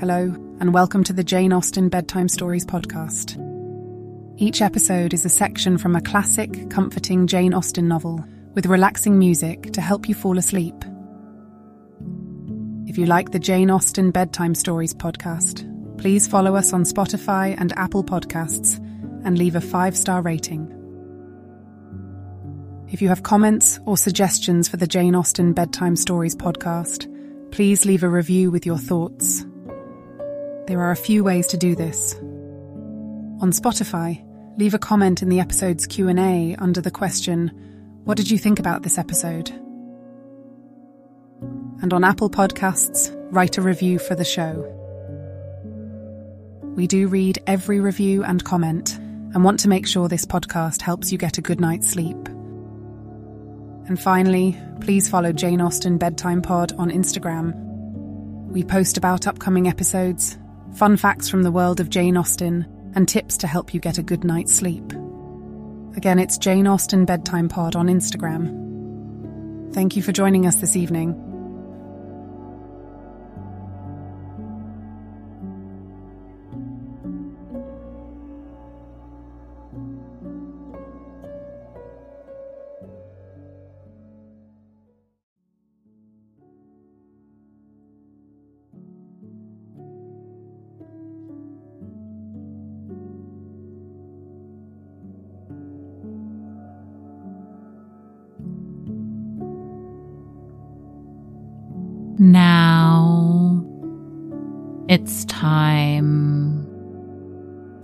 Hello, and welcome to the Jane Austen Bedtime Stories podcast. Each episode is a section from a classic, comforting Jane Austen novel with relaxing music to help you fall asleep. If you like the Jane Austen Bedtime Stories podcast, please follow us on Spotify and Apple Podcasts and leave a five star rating. If you have comments or suggestions for the Jane Austen Bedtime Stories podcast, please leave a review with your thoughts. There are a few ways to do this. On Spotify, leave a comment in the episode's Q&A under the question, what did you think about this episode? And on Apple Podcasts, write a review for the show. We do read every review and comment and want to make sure this podcast helps you get a good night's sleep. And finally, please follow Jane Austen Bedtime Pod on Instagram. We post about upcoming episodes, fun facts from the world of Jane Austen, and tips to help you get a good night's sleep. Again, it's Jane Austen Bedtime Pod on Instagram. Thank you for joining us this evening.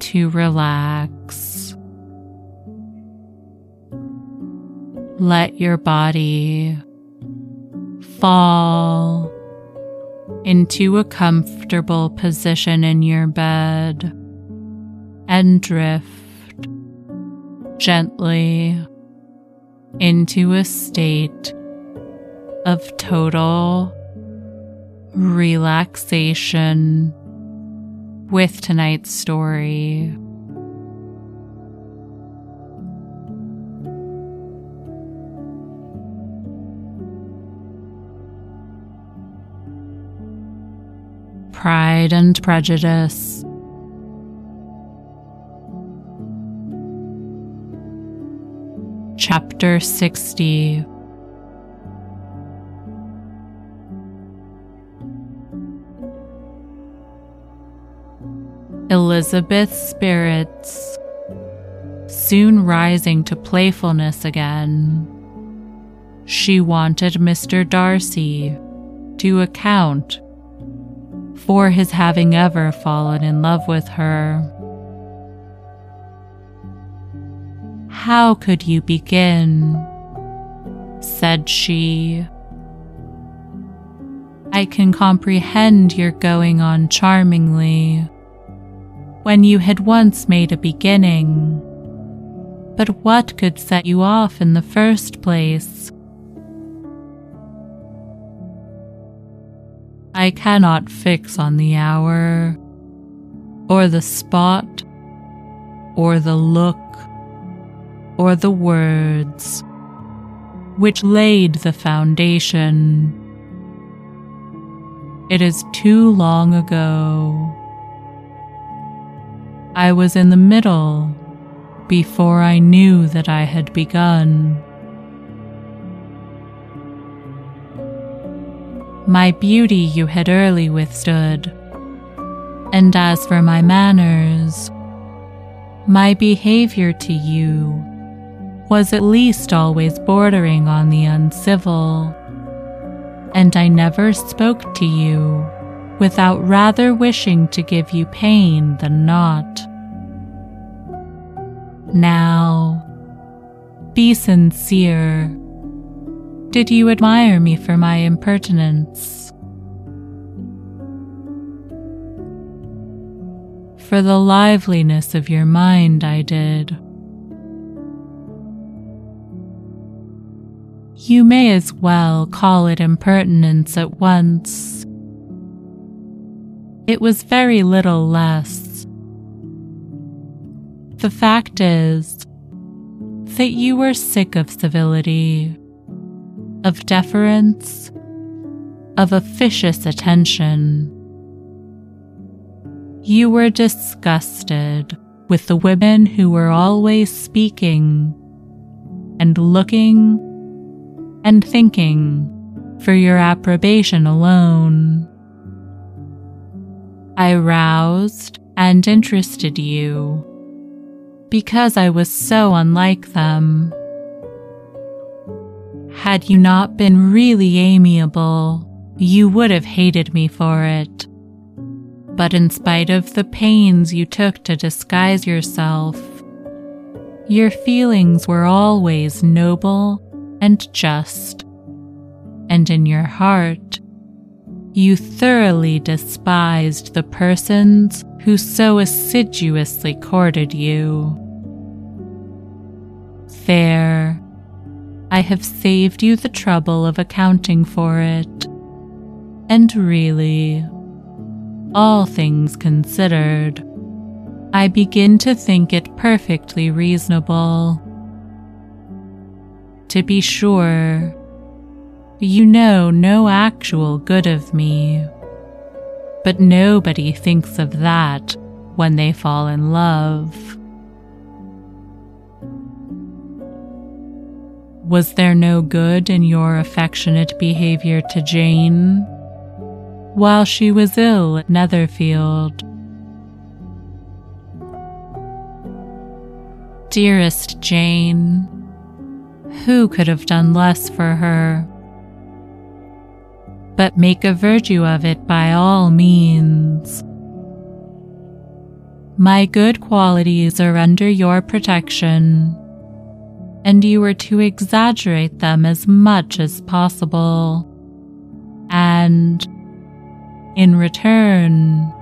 To relax. Let your body fall into a comfortable position in your bed and drift gently into a state of total relaxation with tonight's story. Pride and Prejudice. Chapter 60 Elizabeth's spirits soon rising to playfulness again. She wanted Mr. Darcy to account for his having ever fallen in love with her. How could you begin? said she. I can comprehend your going on charmingly when you had once made a beginning. But what could set you off in the first place? I cannot fix on the hour, or the spot, or the look, or the words which laid the foundation. It is too long ago. I was in the middle before I knew that I had begun. My beauty you had early withstood, and as for my manners, my behavior to you was at least always bordering on the uncivil, and I never spoke to you without rather wishing to give you pain than not. Now, be sincere. Did you admire me for my impertinence? For the liveliness of your mind, I did. You may as well call it impertinence at once. It was very little less. The fact is that you were sick of civility, of deference, of officious attention. You were disgusted with the women who were always speaking and looking and thinking for your approbation alone. I roused and interested you because I was so unlike them. Had you not been really amiable, you would have hated me for it. But in spite of the pains you took to disguise yourself, your feelings were always noble and just, and in your heart, you thoroughly despised the persons who so assiduously courted you. There, I have saved you the trouble of accounting for it, and really, all things considered, I begin to think it perfectly reasonable. To be sure, you know no actual good of me, but nobody thinks of that when they fall in love. Was there no good in your affectionate behavior to Jane? while she was ill at Netherfield. Dearest Jane, who could have done less for her? But make a virtue of it by all means. My good qualities are under your protection, and you are to exaggerate them as much as possible. And in return,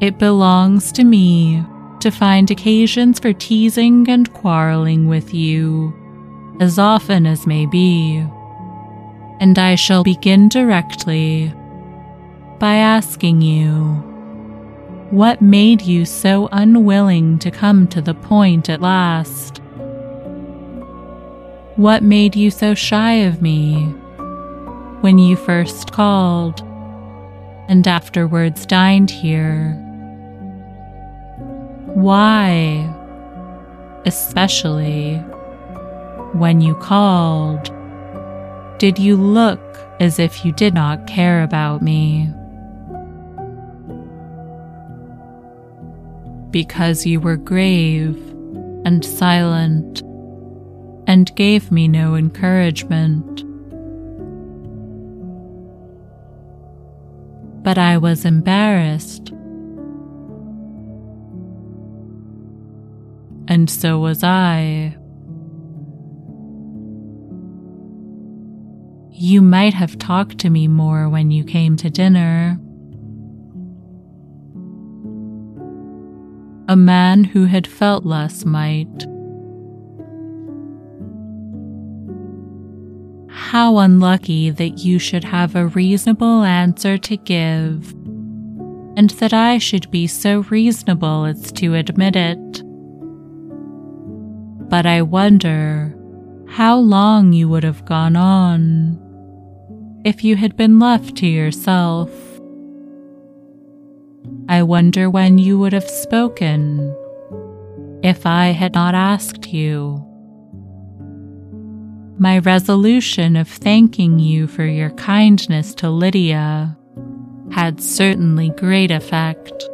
it belongs to me to find occasions for teasing and quarreling with you as often as may be. And I shall begin directly by asking you, what made you so unwilling to come to the point at last? What made you so shy of me when you first called? and afterwards dined here. Why, especially when you called, did you look as if you did not care about me? Because you were grave and silent and gave me no encouragement. but I was embarrassed. And so was I. You might have talked to me more when you came to dinner. A man who had felt less might. How unlucky that you should have a reasonable answer to give, and that I should be so reasonable as to admit it. But I wonder how long you would have gone on if you had been left to yourself. I wonder when you would have spoken if I had not asked you my resolution of thanking you for your kindness to Lydia had certainly great effect.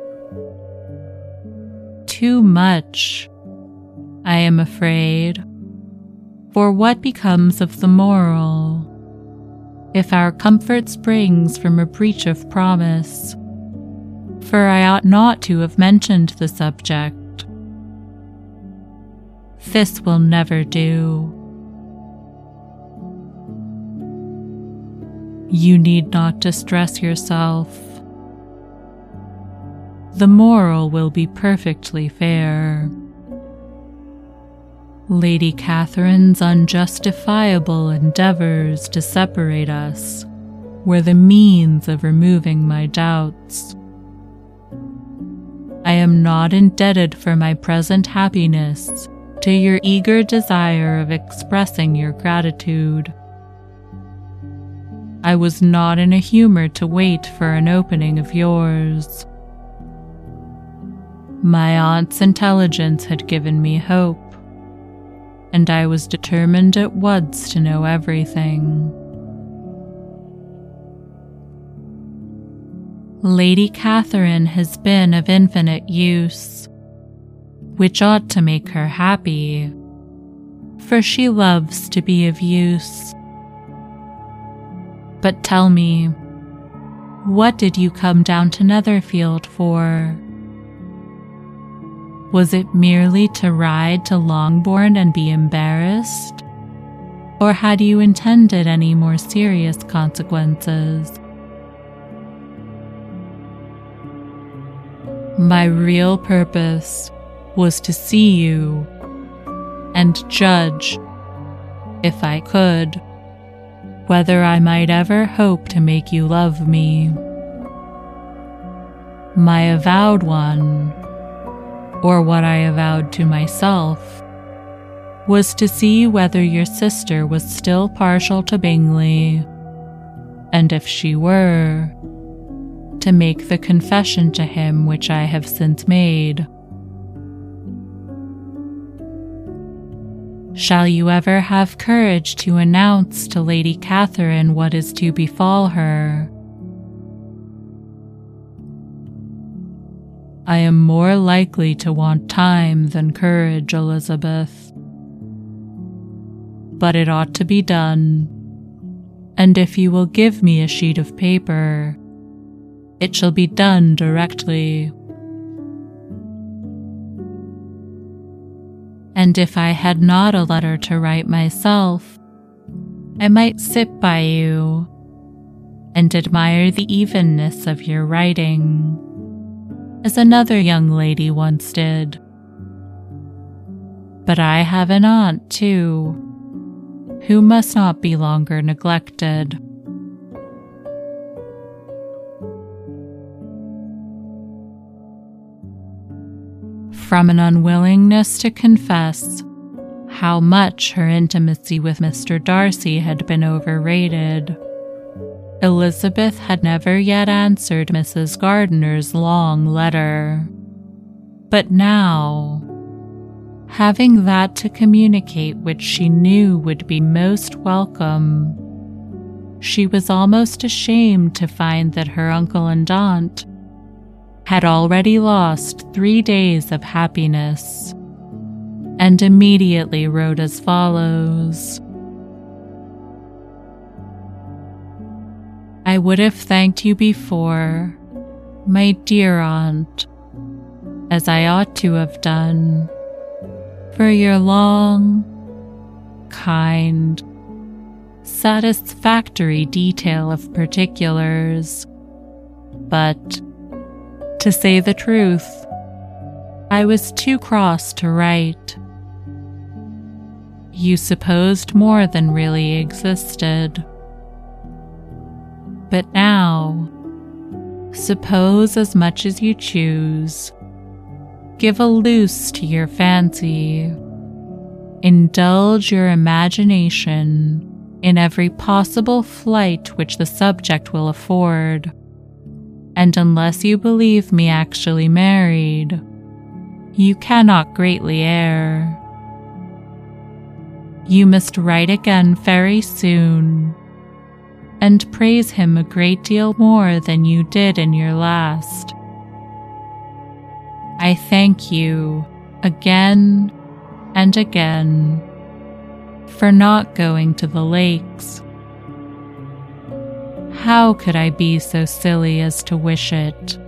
Too much, I am afraid, for what becomes of the moral if our comfort springs from a breach of promise? For I ought not to have mentioned the subject. This will never do. You need not distress yourself. The moral will be perfectly fair. Lady Catherine's unjustifiable endeavors to separate us were the means of removing my doubts. I am not indebted for my present happiness to your eager desire of expressing your gratitude. I was not in a humor to wait for an opening of yours. My aunt's intelligence had given me hope, and I was determined at once to know everything. Lady Catherine has been of infinite use, which ought to make her happy, for she loves to be of use. But tell me, what did you come down to Netherfield for? Was it merely to ride to Longbourn and be embarrassed? Or had you intended any more serious consequences? My real purpose was to see you and judge, if I could, whether I might ever hope to make you love me. My avowed one, or what I avowed to myself, was to see whether your sister was still partial to Bingley, and if she were, to make the confession to him which I have since made. Shall you ever have courage to announce to Lady Catherine what is to befall her? I am more likely to want time than courage, Elizabeth. But it ought to be done, and if you will give me a sheet of paper, it shall be done directly. And if I had not a letter to write myself, I might sit by you and admire the evenness of your writing, as another young lady once did. But I have an aunt, too, who must not be longer neglected. from an unwillingness to confess how much her intimacy with Mr. Darcy had been overrated. Elizabeth had never yet answered Mrs. Gardiner's long letter. But now, having that to communicate which she knew would be most welcome, she was almost ashamed to find that her uncle and aunt had already lost three days of happiness, and immediately wrote as follows I would have thanked you before, my dear aunt, as I ought to have done, for your long, kind, satisfactory detail of particulars, but to say the truth, I was too cross to write. You supposed more than really existed. But now, suppose as much as you choose. Give a loose to your fancy. Indulge your imagination in every possible flight which the subject will afford and unless you believe me actually married, you cannot greatly err. You must write again very soon and praise him a great deal more than you did in your last. I thank you again and again for not going to the lakes how could I be so silly as to wish it?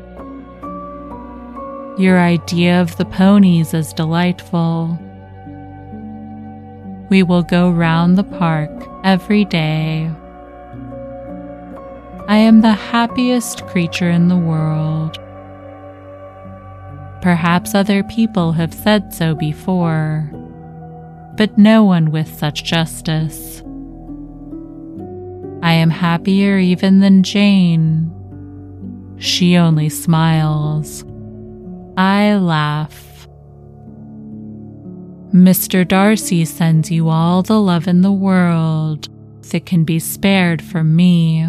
Your idea of the ponies is delightful. We will go round the park every day. I am the happiest creature in the world. Perhaps other people have said so before, but no one with such justice. I am happier even than Jane. She only smiles. I laugh. Mr. Darcy sends you all the love in the world that can be spared from me.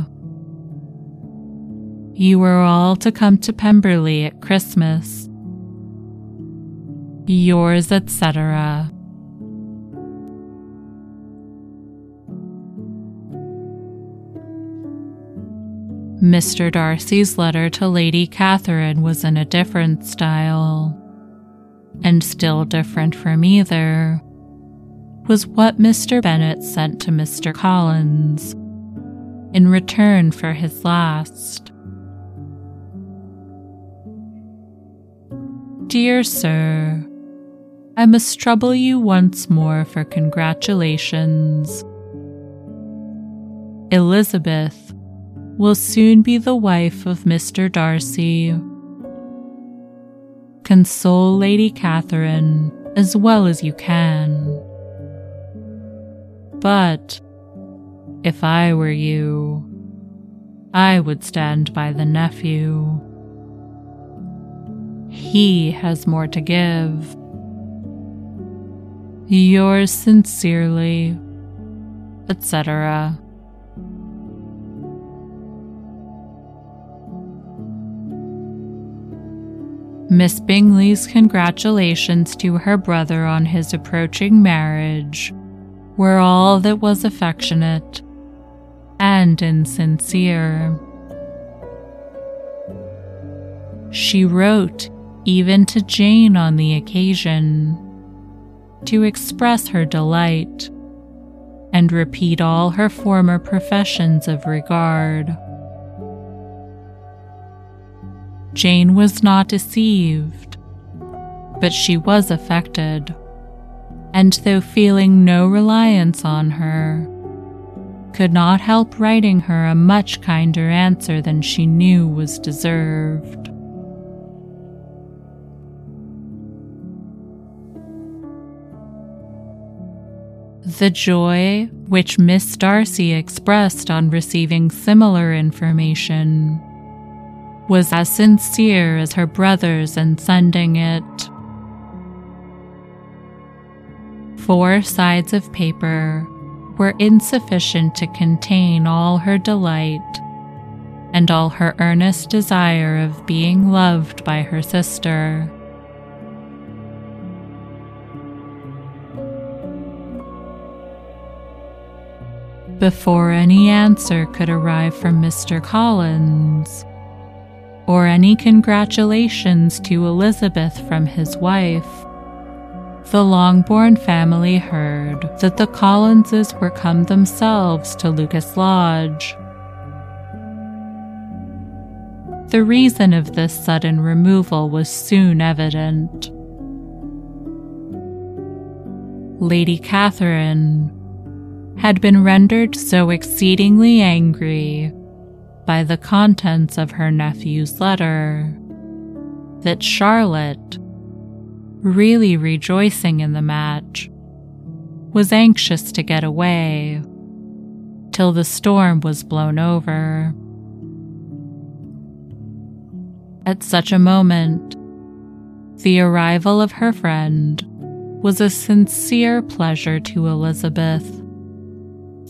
You are all to come to Pemberley at Christmas. Yours, etc. Mr. Darcy's letter to Lady Catherine was in a different style, and still different from either was what Mr. Bennet sent to Mr. Collins in return for his last. Dear Sir, I must trouble you once more for congratulations. Elizabeth will soon be the wife of Mr. Darcy. Console Lady Catherine as well as you can. But if I were you, I would stand by the nephew. He has more to give. Yours sincerely, etc. Miss Bingley's congratulations to her brother on his approaching marriage were all that was affectionate and insincere. She wrote even to Jane on the occasion to express her delight and repeat all her former professions of regard. Jane was not deceived, but she was affected and though feeling no reliance on her, could not help writing her a much kinder answer than she knew was deserved. The joy which Miss Darcy expressed on receiving similar information was as sincere as her brother's in sending it. four sides of paper were insufficient to contain all her delight and all her earnest desire of being loved by her sister. Before any answer could arrive from Mr. Collins, or any congratulations to Elizabeth from his wife, the Longbourn family heard that the Collinses were come themselves to Lucas Lodge. The reason of this sudden removal was soon evident. Lady Catherine had been rendered so exceedingly angry by the contents of her nephew's letter that Charlotte really rejoicing in the match, was anxious to get away till the storm was blown over. At such a moment, the arrival of her friend was a sincere pleasure to Elizabeth,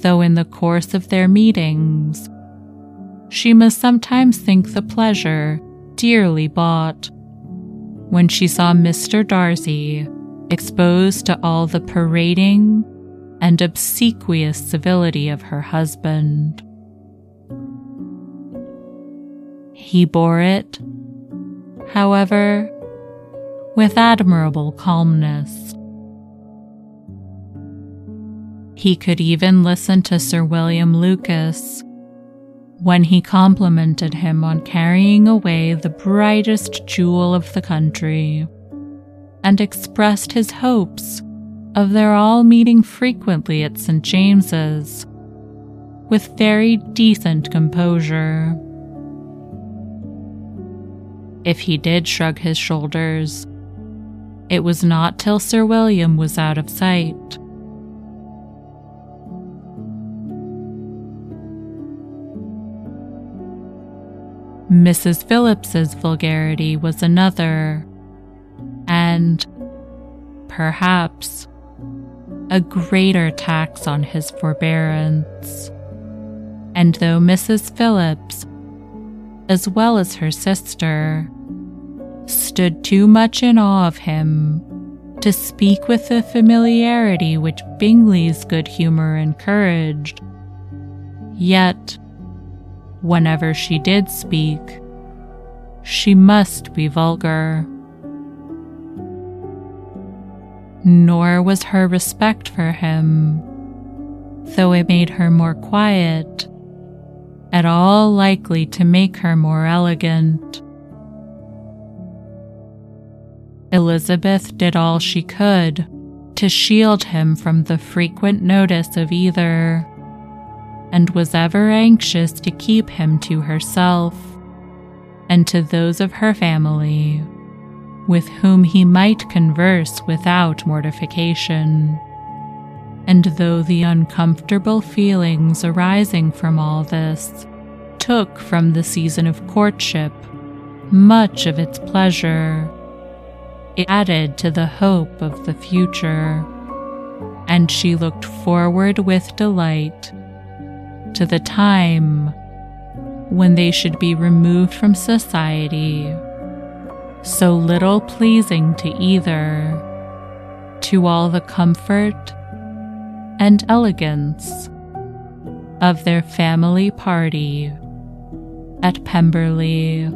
though in the course of their meetings, she must sometimes think the pleasure dearly bought when she saw Mr. Darcy exposed to all the parading and obsequious civility of her husband. He bore it, however, with admirable calmness. He could even listen to Sir William Lucas when he complimented him on carrying away the brightest jewel of the country, and expressed his hopes of their all meeting frequently at St. James's, with very decent composure. If he did shrug his shoulders, it was not till Sir William was out of sight. Mrs. Phillips's vulgarity was another, and perhaps a greater tax on his forbearance. And though Mrs. Phillips, as well as her sister, stood too much in awe of him to speak with the familiarity which Bingley's good humour encouraged. Yet, whenever she did speak, she must be vulgar. Nor was her respect for him, though it made her more quiet, at all likely to make her more elegant. Elizabeth did all she could to shield him from the frequent notice of either, and was ever anxious to keep him to herself and to those of her family with whom he might converse without mortification. And though the uncomfortable feelings arising from all this took from the season of courtship much of its pleasure, it added to the hope of the future, and she looked forward with delight to the time when they should be removed from society, so little pleasing to either, to all the comfort and elegance of their family party at Pemberley.